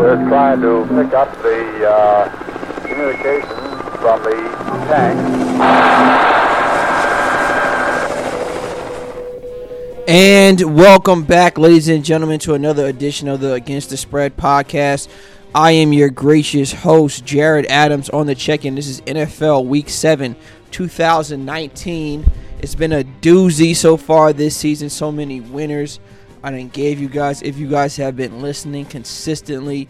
We're trying to pick up the uh, communication from the tank. And welcome back, ladies and gentlemen, to another edition of the Against the Spread podcast. I am your gracious host, Jared Adams, on the check in. This is NFL Week 7, 2019. It's been a doozy so far this season, so many winners. I didn't gave you guys. If you guys have been listening consistently,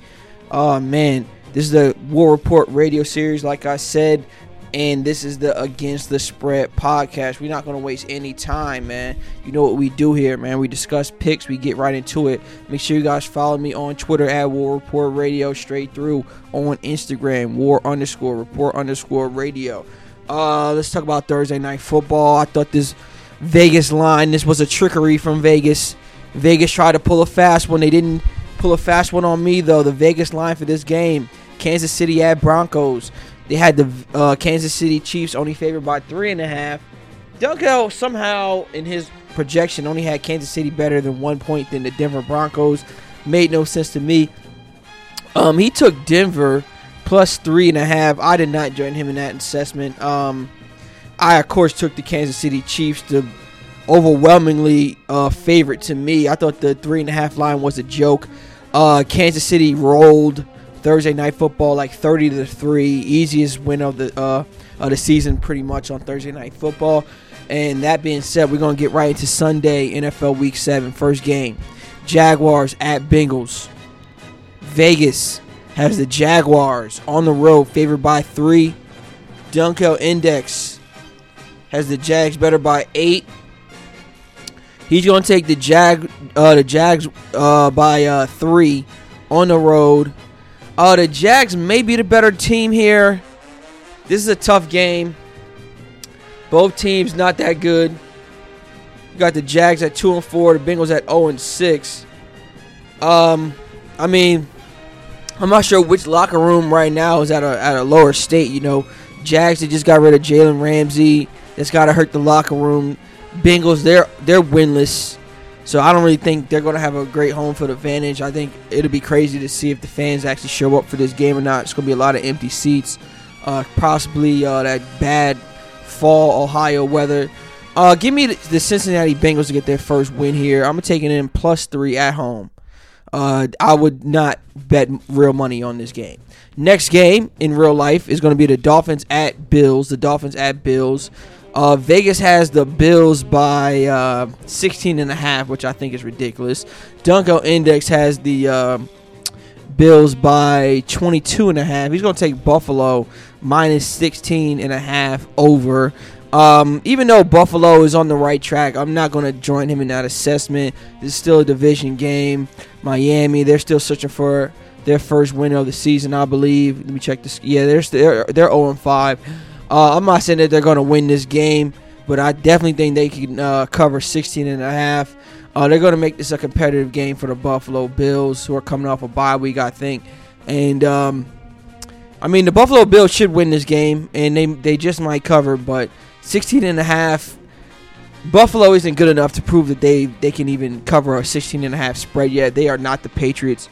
oh man, this is the War Report radio series. Like I said, and this is the Against the Spread podcast. We're not going to waste any time, man. You know what we do here, man. We discuss picks, we get right into it. Make sure you guys follow me on Twitter at War Report Radio, straight through on Instagram, War underscore Report underscore Radio. Uh, let's talk about Thursday night football. I thought this Vegas line, this was a trickery from Vegas. Vegas tried to pull a fast one. They didn't pull a fast one on me, though. The Vegas line for this game, Kansas City at Broncos. They had the uh, Kansas City Chiefs only favored by three and a half. Dunkel somehow in his projection only had Kansas City better than one point than the Denver Broncos. Made no sense to me. Um, he took Denver plus three and a half. I did not join him in that assessment. Um, I of course took the Kansas City Chiefs, the overwhelmingly uh, favorite to me. I thought the three and a half line was a joke. Uh, Kansas City rolled Thursday night football like 30 to 3 easiest win of the uh, of the season pretty much on Thursday night football. And that being said we're to get right into Sunday NFL week 7 first game. Jaguars at Bengals. Vegas has the Jaguars on the road favored by 3 Dunkel Index has the Jags better by 8 He's going to take the Jag uh, the Jags uh, by uh, 3 on the road uh, the Jags may be the better team here. This is a tough game. Both teams not that good. You got the Jags at two and four, the Bengals at zero and six. Um, I mean, I'm not sure which locker room right now is at a at a lower state. You know, Jags they just got rid of Jalen Ramsey. That's got to hurt the locker room. Bengals they're they're winless. So I don't really think they're going to have a great home field advantage. I think it'll be crazy to see if the fans actually show up for this game or not. It's going to be a lot of empty seats, uh, possibly uh, that bad fall Ohio weather. Uh, give me the, Cincinnati Bengals to get their first win here. I'm taking in plus three at home. Uh, I would not bet real money on this game. Next game in real life is going to be the Dolphins at Bills. The Dolphins at Bills. Uh, Vegas has the Bills by uh, 16 and a half, which I think is ridiculous. Dunkel Index has the uh, Bills by 22 and a half. He's going to take Buffalo minus 16 and a half over. Um, even though Buffalo is on the right track, I'm not going to join him in that assessment. This is still a division game. Miami, they're still searching for their first win of the season, I believe. Let me check this. Yeah, they're they're, they're 0 5. Uh, I'm not saying that they're going to win this game, but I definitely think they can uh, cover 16 and a half. Uh, they're going to make this a competitive game for the Buffalo Bills, who are coming off a bye week, I think. And um, I mean, the Buffalo Bills should win this game, and they they just might cover. But 16 and a half, Buffalo isn't good enough to prove that they they can even cover a 16 and a half spread yet. They are not the Patriots.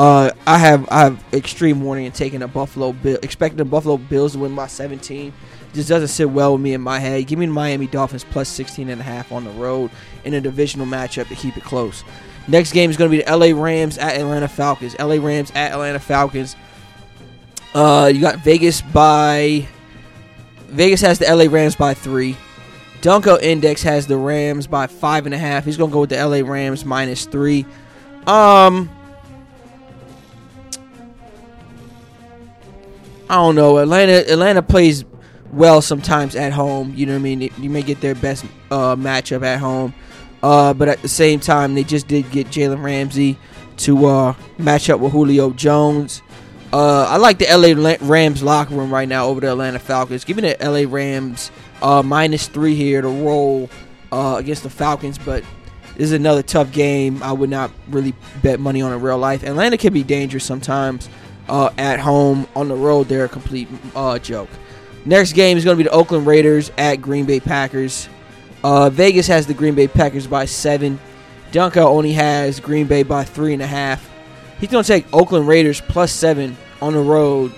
Uh, I have I have extreme warning and taking a Buffalo Bill, expecting the Buffalo Bills to win by 17. Just doesn't sit well with me in my head. Give me the Miami Dolphins plus 16 and a half on the road in a divisional matchup to keep it close. Next game is going to be the LA Rams at Atlanta Falcons. LA Rams at Atlanta Falcons. Uh, you got Vegas by Vegas has the LA Rams by three. Dunkel Index has the Rams by five and a half. He's gonna go with the LA Rams minus three. Um, I don't know. Atlanta Atlanta plays well sometimes at home. You know what I mean? You may get their best uh, matchup at home, uh, but at the same time, they just did get Jalen Ramsey to uh, match up with Julio Jones. Uh, I like the LA Rams locker room right now over the Atlanta Falcons. Giving the LA Rams uh, minus three here to roll uh, against the Falcons, but this is another tough game. I would not really bet money on in real life. Atlanta can be dangerous sometimes uh, at home. On the road, they're a complete uh, joke. Next game is going to be the Oakland Raiders at Green Bay Packers. Uh, Vegas has the Green Bay Packers by seven. Dunkel only has Green Bay by three and a half. He's going to take Oakland Raiders plus seven on the road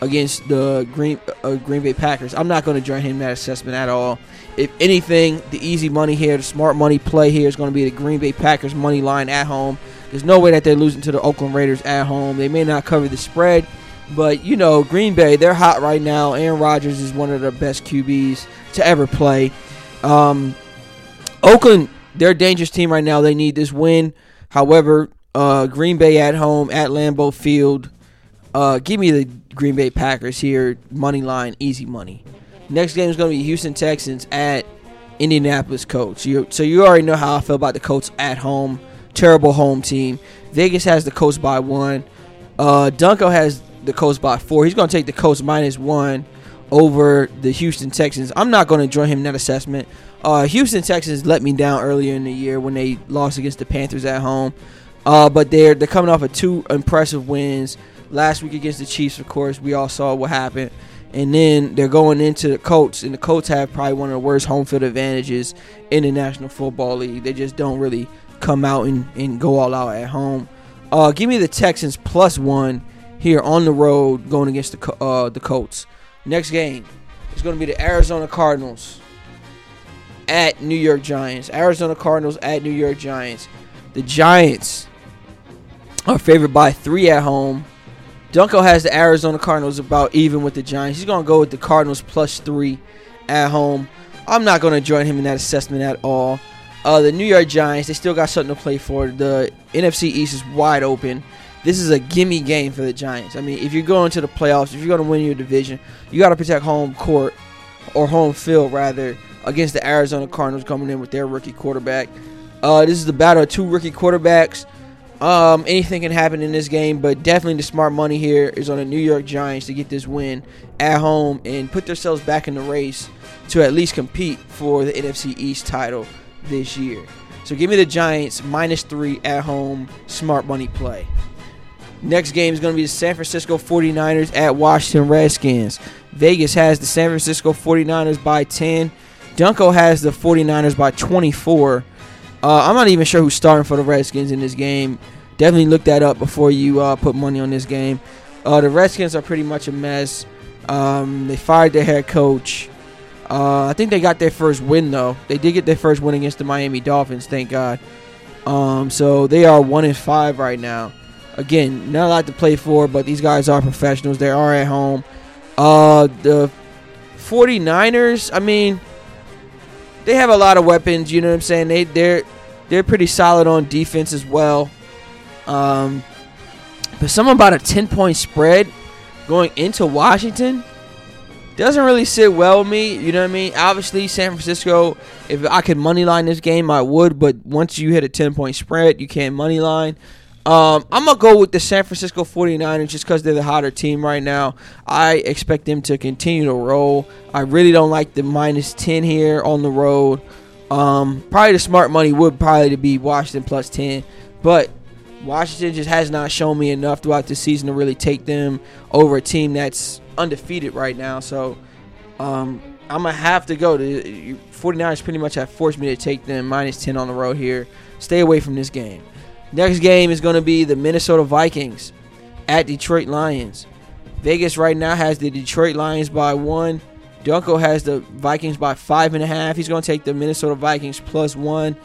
against the Green uh, Green Bay Packers. I'm not going to join him in that assessment at all. If anything, the easy money here, the smart money play here is going to be the Green Bay Packers money line at home. There's no way that they're losing to the Oakland Raiders at home. They may not cover the spread, but you know, Green Bay, they're hot right now. Aaron Rodgers is one of the best QBs to ever play. Um, Oakland, they're a dangerous team right now. They need this win. However, uh, Green Bay at home at Lambeau Field. Uh, give me the Green Bay Packers here, money line, easy money. Next game is going to be Houston Texans at Indianapolis Colts. You, so you already know how I feel about the Colts at home. Terrible home team. Vegas has the Colts by one. Uh, Dunkel has the Colts by four. He's going to take the Colts minus one over the Houston Texans. I'm not going to join him in that assessment. Uh, Houston Texans let me down earlier in the year when they lost against the Panthers at home. Uh, but they're they're coming off of two impressive wins last week against the Chiefs. Of course, we all saw what happened, and then they're going into the Colts, and the Colts have probably one of the worst home field advantages in the National Football League. They just don't really come out and, and go all out at home. Uh, give me the Texans plus one here on the road going against the uh, the Colts. Next game is going to be the Arizona Cardinals at New York Giants. Arizona Cardinals at New York Giants. The Giants are favored by three at home. Dunkel has the Arizona Cardinals about even with the Giants. He's going to go with the Cardinals plus three at home. I'm not going to join him in that assessment at all. Uh, the New York Giants, they still got something to play for. The NFC East is wide open. This is a gimme game for the Giants. I mean, if you're going to the playoffs, if you're going to win your division, you got to protect home court or home field rather against the Arizona Cardinals coming in with their rookie quarterback. Uh, this is the battle of two rookie quarterbacks. Um, anything can happen in this game, but definitely the smart money here is on the New York Giants to get this win at home and put themselves back in the race to at least compete for the NFC East title this year. So give me the Giants minus three at home, smart money play. Next game is going to be the San Francisco 49ers at Washington Redskins. Vegas has the San Francisco 49ers by 10. Dunkel has the 49ers by 24. Uh, I'm not even sure who's starting for the Redskins in this game. Definitely look that up before you uh, put money on this game. Uh, the Redskins are pretty much a mess. Um, they fired their head coach. Uh, I think they got their first win though. They did get their first win against the Miami Dolphins, thank God. Um, so they are one and five right now. Again, not a lot to play for, but these guys are professionals. They are at home. Uh, the 49ers, I mean, they have a lot of weapons. You know what I'm saying? They they're they're pretty solid on defense as well. Um, but something about a 10 point spread going into Washington doesn't really sit well with me. You know what I mean? Obviously, San Francisco. If I could money line this game, I would. But once you hit a 10 point spread, you can't money line. Um, I'm to go with the San Francisco 49ers just because they're the hotter team right now. I expect them to continue to roll. I really don't like the minus 10 here on the road. Um, probably the smart money would probably be Washington plus 10. But Washington just has not shown me enough throughout the season to really take them over a team that's undefeated right now. So um, I'm going to have to go. The 49ers pretty much have forced me to take them minus 10 on the road here. Stay away from this game. Next game is going to be the Minnesota Vikings at Detroit Lions. Vegas right now has the Detroit Lions by one. Dunkel has the Vikings by five and a half. He's going to take the Minnesota Vikings plus one.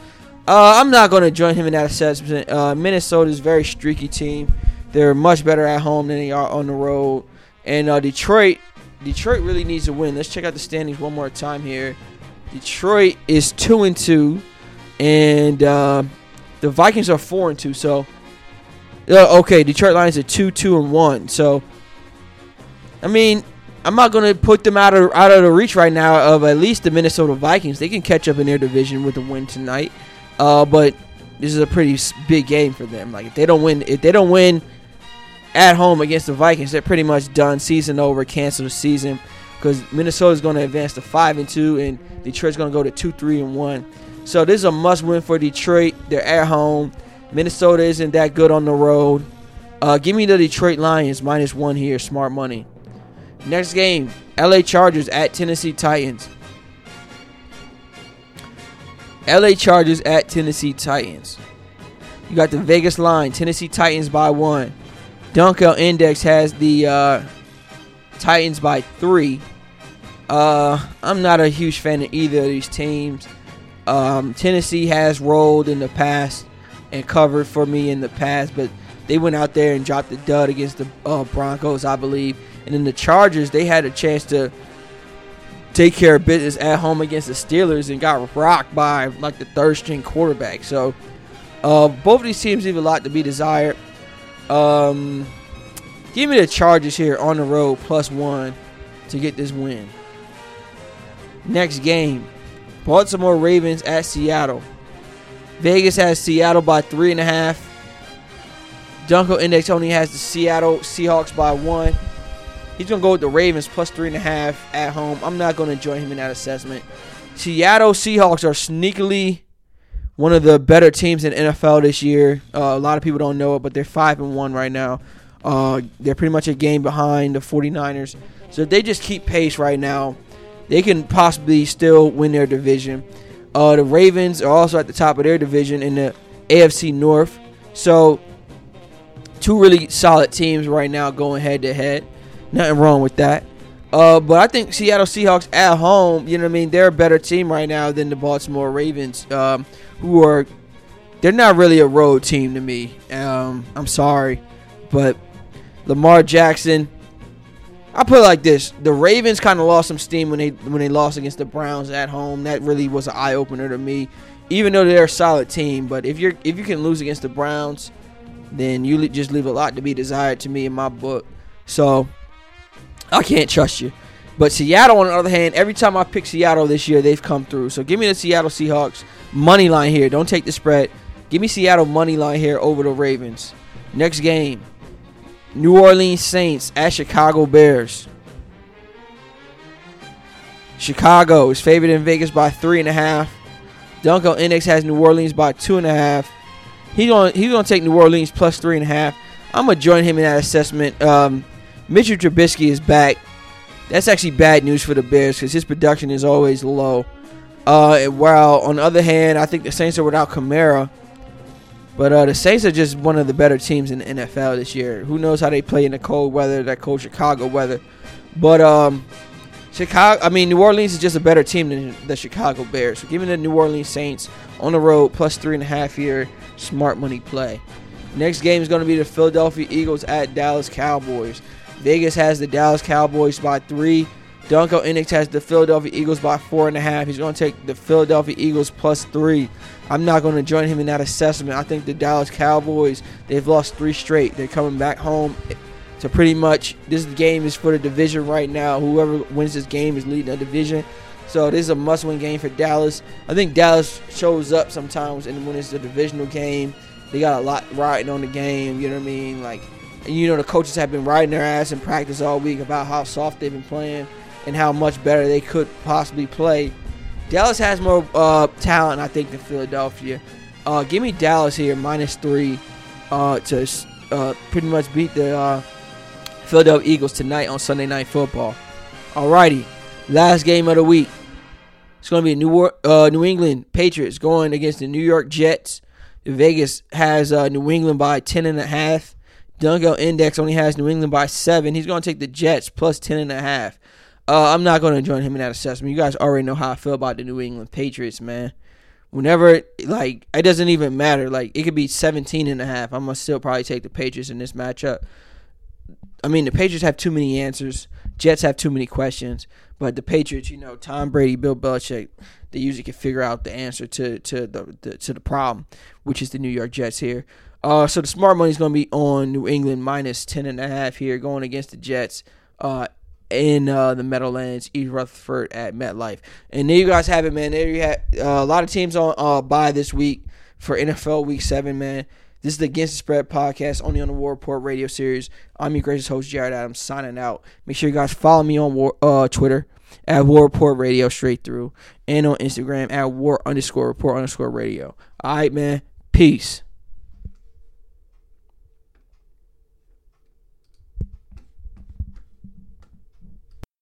Uh, I'm not going to join him in that assessment. Uh, Minnesota is a very streaky team. They're much better at home than they are on the road. And uh, Detroit, Detroit really needs to win. Let's check out the standings one more time here. Detroit is two and two, and uh, the Vikings are four and two. So, uh, okay, Detroit Lions are two, two and one. So, I mean, I'm not going to put them out of out of the reach right now of at least the Minnesota Vikings. They can catch up in their division with a win tonight. Uh, but this is a pretty big game for them. Like if they don't win, if they don't win at home against the Vikings, they're pretty much done. Season over. Cancel the season because Minnesota is going to advance to five and two, and Detroit's going to go to two, three and one. So this is a must win for Detroit. They're at home. Minnesota isn't that good on the road. Uh, give me the Detroit Lions minus one here. Smart money. Next game, LA Chargers at Tennessee Titans. LA Chargers at Tennessee Titans. You got the Vegas line, Tennessee Titans by one. Dunkel Index has the uh, Titans by three. Uh, I'm not a huge fan of either of these teams. Um, Tennessee has rolled in the past and covered for me in the past, but they went out there and dropped the dud against the uh, Broncos, I believe. And then the Chargers, they had a chance to take care of business at home against the Steelers and got rocked by like the third string quarterback. So uh, both of these teams leave a lot to be desired. Um, give me the Chargers here on the road plus one to get this win. Next game, Baltimore Ravens at Seattle. Vegas has Seattle by three and a half. Dunkel Index only has the Seattle Seahawks by one. He's gonna go with the Ravens plus three and a half at home. I'm not gonna join him in that assessment. Seattle Seahawks are sneakily one of the better teams in NFL this year. Uh, a lot of people don't know it, but they're five and one right now. Uh, they're pretty much a game behind the 49ers. So if they just keep pace right now, they can possibly still win their division. Uh, the Ravens are also at the top of their division in the AFC North. So two really solid teams right now going head to head. Nothing wrong with that. Uh, but I think Seattle Seahawks at home, you know what I mean, they're a better team right now than the Baltimore Ravens, um, who are they're not really a road team to me. Um, I'm sorry, but Lamar Jackson. I put it like this: the Ravens kind of lost some steam when they when they lost against the Browns at home. That really was an eye opener to me. Even though they're a solid team, but if you're if you can lose against the Browns, then you just leave a lot to be desired to me in my book. So I can't trust you. But Seattle, on the other hand, every time I pick Seattle this year, they've come through. So give me the Seattle Seahawks money line here. Don't take the spread. Give me Seattle money line here over the Ravens. Next game, New Orleans Saints at Chicago Bears. Chicago is favored in Vegas by three and a half. Dunkel Index has New Orleans by two and a half. He's gonna he's gonna take New Orleans plus three and a half. I'm gonna join him in that assessment. Um, Mitchell Trubisky is back. That's actually bad news for the Bears because his production is always low. Uh, while on the other hand, I think the Saints are without Kamara. But uh, the Saints are just one of the better teams in the NFL this year. Who knows how they play in the cold weather, that cold Chicago weather. But um, Chicago, I mean, New Orleans is just a better team than the Chicago Bears. So giving the New Orleans Saints on the road plus three and a half here, smart money play. Next game is going to be the Philadelphia Eagles at Dallas Cowboys. Vegas has the Dallas Cowboys by three. Dunkel Index has the Philadelphia Eagles by four and a half. He's going to take the Philadelphia Eagles plus three. I'm not going to join him in that assessment. I think the Dallas Cowboys, they've lost three straight. They're coming back home to pretty much this game is for the division right now. Whoever wins this game is leading the division. So this is a must-win game for Dallas. I think Dallas shows up sometimes, and when it's a divisional game, they got a lot riding on the game. You know what I mean? Like and you know the coaches have been riding their ass in practice all week about how soft they've been playing and how much better they could possibly play. Dallas has more uh, talent, I think, than Philadelphia. Uh, give me Dallas here minus three uh, to uh, pretty much beat the uh, Philadelphia Eagles tonight on Sunday Night Football. Alrighty, last game of the week. It's going to be New uh, New England Patriots going against the New York Jets. Vegas has New England by ten and a half. Dunkel Index only has New England by seven. He's going to take the Jets plus ten and a half. Uh, I'm not going to join him in that assessment. You guys already know how I feel about the New England Patriots, man. Whenever, like, it doesn't even matter. Like, it could be 17 and a half. I'm going to still probably take the Patriots in this matchup. I mean, the Patriots have too many answers. Jets have too many questions. But the Patriots, you know, Tom Brady, Bill Belichick, they usually can figure out the answer to to the, the to the problem, which is the New York Jets here. Uh, so the smart money is going to be on New England minus ten and a half here, going against the Jets. Uh, in uh, the Meadowlands, East Rutherford at MetLife. And there you guys have it, man. There you have uh, a lot of teams on uh, by this week for NFL Week Seven, man. This is the Against the Spread podcast, only on the War Report radio series. I'm your gracious host, Jared Adams, signing out. Make sure you guys follow me on War, uh, Twitter at War Report Radio straight through, and on Instagram at War underscore Report underscore Radio. All right, man. Peace.